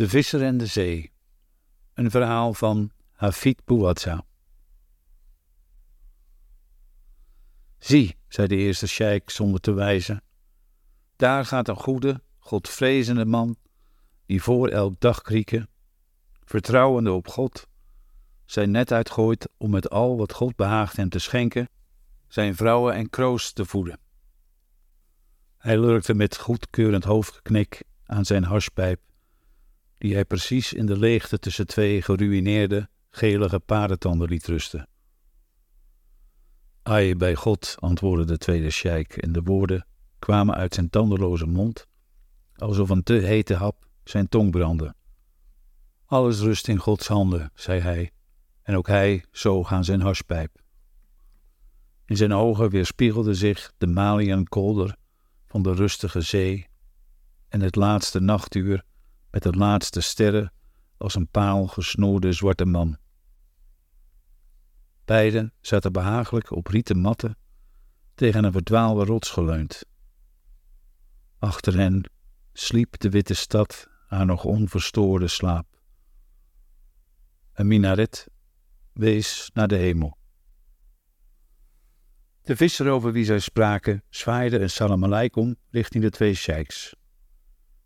De visser en de zee. Een verhaal van Hafid Bouazza. Zie, zei de eerste sheik zonder te wijzen, daar gaat een goede, godvrezende man, die voor elk dag krieken, vertrouwende op God, zijn net uitgooit om met al wat God behaagt hem te schenken, zijn vrouwen en kroos te voeden. Hij lurkte met goedkeurend hoofdgeknik aan zijn harspijp die hij precies in de leegte tussen twee geruïneerde, gelige paardentanden liet rusten. Ai, bij God, antwoordde de tweede sheik, en de woorden kwamen uit zijn tandeloze mond, alsof een te hete hap zijn tong brandde. Alles rust in Gods handen, zei hij, en ook hij zoog aan zijn harspijp. In zijn ogen weerspiegelde zich de Malian-kolder van de rustige zee en het laatste nachtuur met de laatste sterren als een paal gesnoerde zwarte man. Beiden zaten behagelijk op rieten matten tegen een verdwaalde rots geleund. Achter hen sliep de witte stad haar nog onverstoorde slaap. Een minaret wees naar de hemel. De visser over wie zij spraken zwaaide een salam aleikum richting de twee sheiks.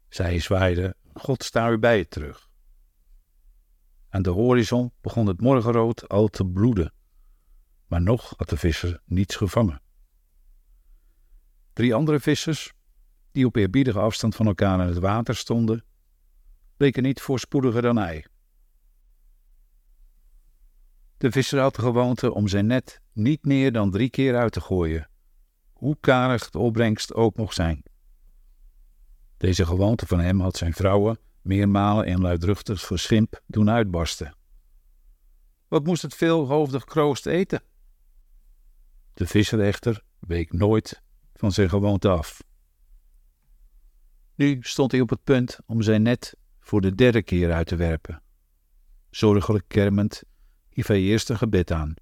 Zij zwaaide God sta u bij je terug. Aan de horizon begon het morgenrood al te bloeden, maar nog had de visser niets gevangen. Drie andere vissers, die op eerbiedige afstand van elkaar in het water stonden, bleken niet voorspoediger dan hij. De visser had de gewoonte om zijn net niet meer dan drie keer uit te gooien, hoe karig de opbrengst ook mocht zijn. Deze gewoonte van hem had zijn vrouwen meermalen in luidruchtig verschimp doen uitbarsten. Wat moest het veelhoofdig kroost eten? De visser echter week nooit van zijn gewoonte af. Nu stond hij op het punt om zijn net voor de derde keer uit te werpen. Zorgelijk kermend hief hij eerst een gebed aan.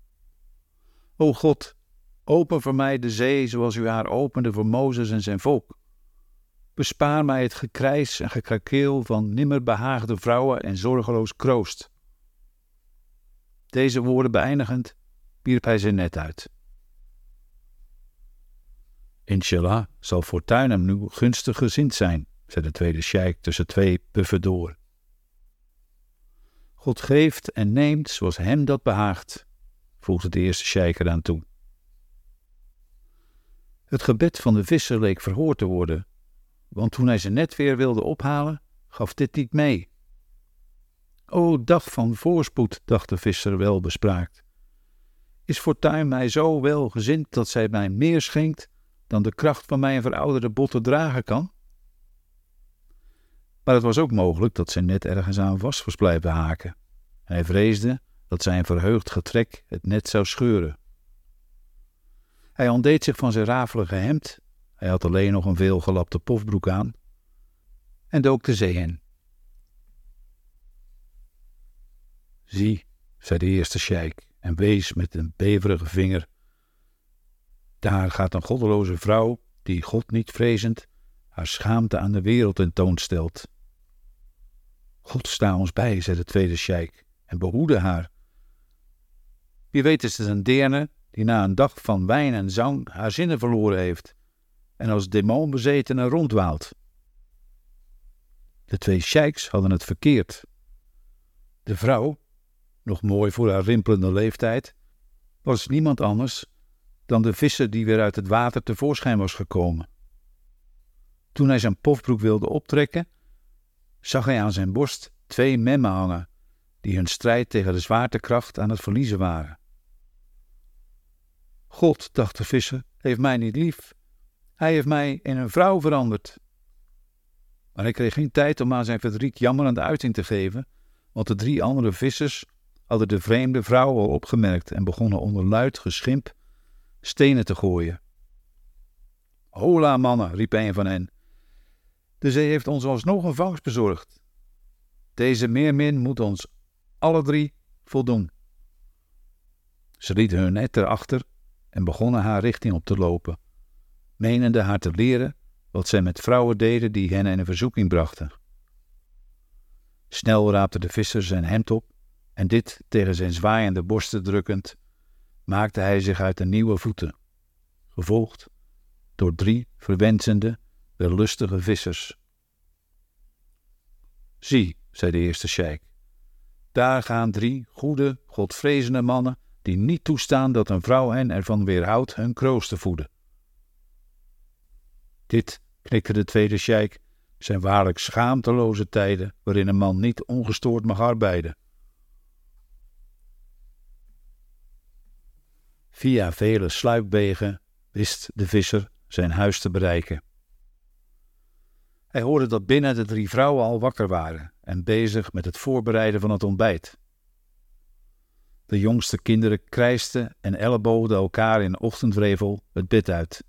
O God, open voor mij de zee zoals u haar opende voor Mozes en zijn volk. Bespaar mij het gekrijs en gekrakeel van nimmer behaagde vrouwen en zorgeloos kroost. Deze woorden beëindigend, wierp hij zijn net uit. Inshallah zal fortuin hem nu gunstig gezind zijn, zei de tweede sheik tussen twee puffen door. God geeft en neemt zoals hem dat behaagt, voegde de eerste sheik eraan toe. Het gebed van de visser leek verhoord te worden, want toen hij ze net weer wilde ophalen, gaf dit niet mee. O dag van voorspoed, dacht de visser wel bespraakt. Is fortuin mij zo welgezind dat zij mij meer schenkt dan de kracht van mijn verouderde botten dragen kan? Maar het was ook mogelijk dat zij net ergens aan vast was blijven haken. hij vreesde dat zijn verheugd getrek het net zou scheuren. Hij ontdeed zich van zijn rafelige hemd hij had alleen nog een veelgelapte pofbroek aan en dook de zee in. Zie, zei de eerste sheik en wees met een beverige vinger. Daar gaat een goddeloze vrouw die God niet vrezend haar schaamte aan de wereld tentoonstelt. God sta ons bij, zei de tweede sheik, en behoede haar. Wie weet is het een deerne die na een dag van wijn en zang haar zinnen verloren heeft en als demonbezetene rondwaalt. De twee sheiks hadden het verkeerd. De vrouw, nog mooi voor haar rimpelende leeftijd, was niemand anders dan de visser die weer uit het water tevoorschijn was gekomen. Toen hij zijn pofbroek wilde optrekken, zag hij aan zijn borst twee memmen hangen, die hun strijd tegen de zwaartekracht aan het verliezen waren. God, dacht de visser, heeft mij niet lief hij heeft mij in een vrouw veranderd. Maar hij kreeg geen tijd om aan zijn verdriet jammerende uiting te geven, want de drie andere vissers hadden de vreemde vrouw al opgemerkt en begonnen onder luid geschimp stenen te gooien. Hola, mannen, riep een van hen. De zee heeft ons alsnog een vangst bezorgd. Deze meermin moet ons alle drie voldoen. Ze lieten hun net erachter en begonnen haar richting op te lopen menende haar te leren wat zij met vrouwen deden die hen in een verzoeking brachten. Snel raapte de visser zijn hemd op en dit tegen zijn zwaaiende borsten drukkend, maakte hij zich uit de nieuwe voeten, gevolgd door drie verwensende, lustige vissers. Zie, zei de eerste sheik, daar gaan drie goede, godvrezende mannen die niet toestaan dat een vrouw hen ervan weerhoudt hun kroos te voeden. Dit, knikte de tweede sheik, zijn waarlijk schaamteloze tijden waarin een man niet ongestoord mag arbeiden. Via vele sluipwegen wist de visser zijn huis te bereiken. Hij hoorde dat binnen de drie vrouwen al wakker waren en bezig met het voorbereiden van het ontbijt. De jongste kinderen krijsten en elleboogden elkaar in ochtendwrevel het bed uit.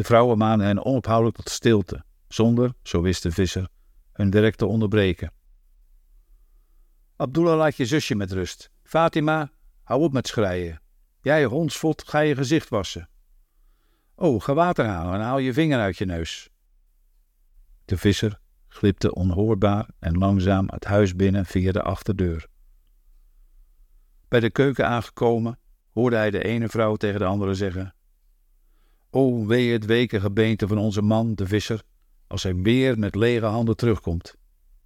De vrouwen maanden hen onophoudelijk tot stilte, zonder, zo wist de visser, hun werk te onderbreken. Abdullah laat je zusje met rust. Fatima, hou op met schreien. Jij, hondsvot, ga je gezicht wassen. Oh, ga water halen en haal je vinger uit je neus. De visser glipte onhoorbaar en langzaam het huis binnen via de achterdeur. Bij de keuken aangekomen, hoorde hij de ene vrouw tegen de andere zeggen: O, wee het weke gebeente van onze man, de visser, als hij weer met lege handen terugkomt.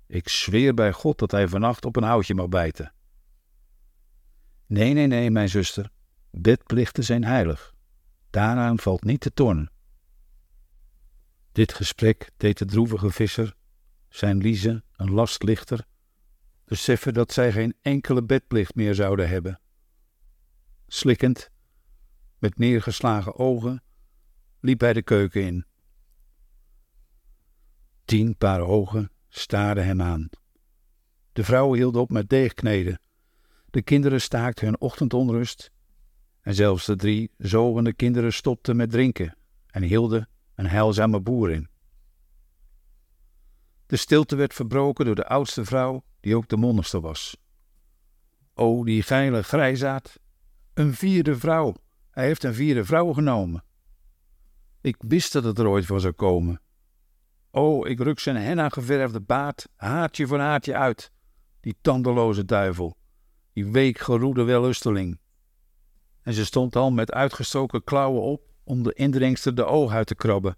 Ik zweer bij God dat hij vannacht op een houtje mag bijten. Nee, nee, nee, mijn zuster, bedplichten zijn heilig. Daaraan valt niet te tornen. Dit gesprek deed de droevige visser, zijn Lize een last lichter, beseffen dat zij geen enkele bedplicht meer zouden hebben. Slikkend, met neergeslagen ogen, liep hij de keuken in. Tien paar ogen staarden hem aan. De vrouwen hielden op met deegkneden. De kinderen staakten hun ochtendonrust. En zelfs de drie zogende kinderen stopten met drinken en hielden een heilzame boer in. De stilte werd verbroken door de oudste vrouw, die ook de mondigste was. O, die geile grijzaad! Een vierde vrouw! Hij heeft een vierde vrouw genomen. Ik wist dat het er ooit van zou komen. O, ik ruk zijn henna geverfde baard haartje voor haartje uit. Die tandeloze duivel, die week geroede wellusteling. En ze stond al met uitgestoken klauwen op om de indringster de oog uit te krabben,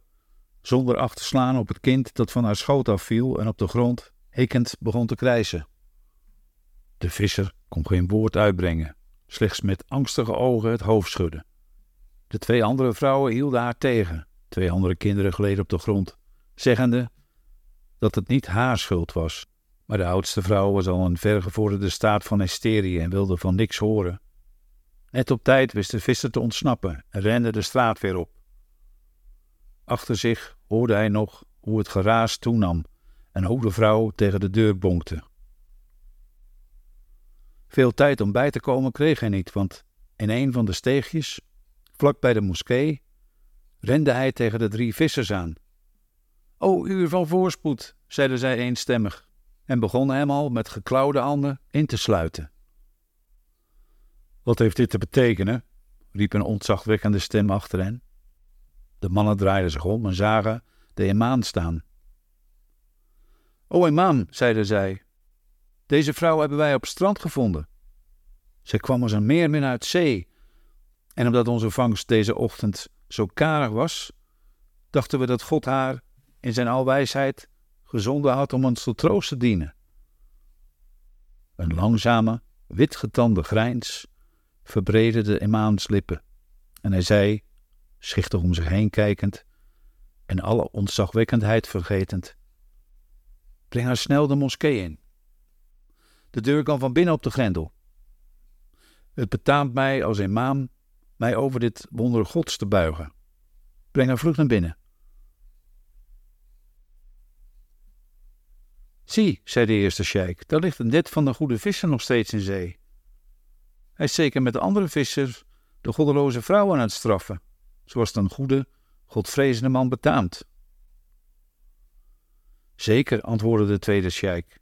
zonder acht te slaan op het kind dat van haar schoot afviel en op de grond, hikkend, begon te krijsen. De visser kon geen woord uitbrengen, slechts met angstige ogen het hoofd schudden. De twee andere vrouwen hielden haar tegen, twee andere kinderen gleden op de grond, zeggende dat het niet haar schuld was. Maar de oudste vrouw was al in vergevorderde staat van hysterie en wilde van niks horen. Net op tijd wist de visser te ontsnappen en rende de straat weer op. Achter zich hoorde hij nog hoe het geraas toenam en hoe de vrouw tegen de deur bonkte. Veel tijd om bij te komen kreeg hij niet, want in een van de steegjes Vlak bij de moskee rende hij tegen de drie vissers aan. O uur van voorspoed, zeiden zij eenstemmig en begonnen hem al met geklauwde handen in te sluiten. Wat heeft dit te betekenen? riep een ontzagwekkende stem achter hen. De mannen draaiden zich om en zagen de imam staan. O imam, zeiden zij, deze vrouw hebben wij op strand gevonden. Zij kwam als een meermin uit zee en omdat onze vangst deze ochtend zo karig was, dachten we dat God haar in zijn alwijsheid gezonden had om ons tot troost te dienen. Een langzame, witgetande grijns verbreedde de imaams lippen en hij zei, schichtig om zich heen kijkend en alle ontzagwekkendheid vergetend, breng haar snel de moskee in. De deur kan van binnen op de grendel. Het betaamt mij als imam mij over dit wonder Gods te buigen. Breng haar vlug naar binnen. Zie, zei de eerste sheik, daar ligt een net van de goede visser nog steeds in zee. Hij is zeker met de andere vissers de goddeloze vrouw aan het straffen, zoals het een goede, godvrezende man betaamt. Zeker, antwoordde de tweede sheik.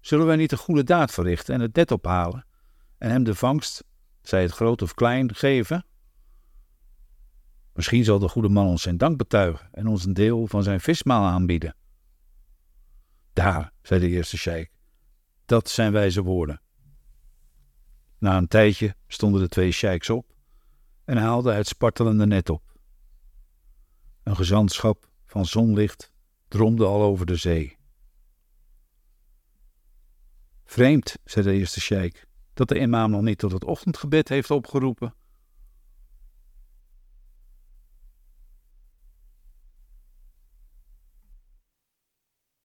Zullen wij niet een goede daad verrichten en het net ophalen en hem de vangst zij het groot of klein, geven. Misschien zal de goede man ons zijn dank betuigen en ons een deel van zijn vismaal aanbieden. Daar, zei de eerste sheik. Dat zijn wijze woorden. Na een tijdje stonden de twee sheiks op en haalden het spartelende net op. Een gezantschap van zonlicht dromde al over de zee. Vreemd, zei de eerste sheik, dat de imam nog niet tot het ochtendgebed heeft opgeroepen.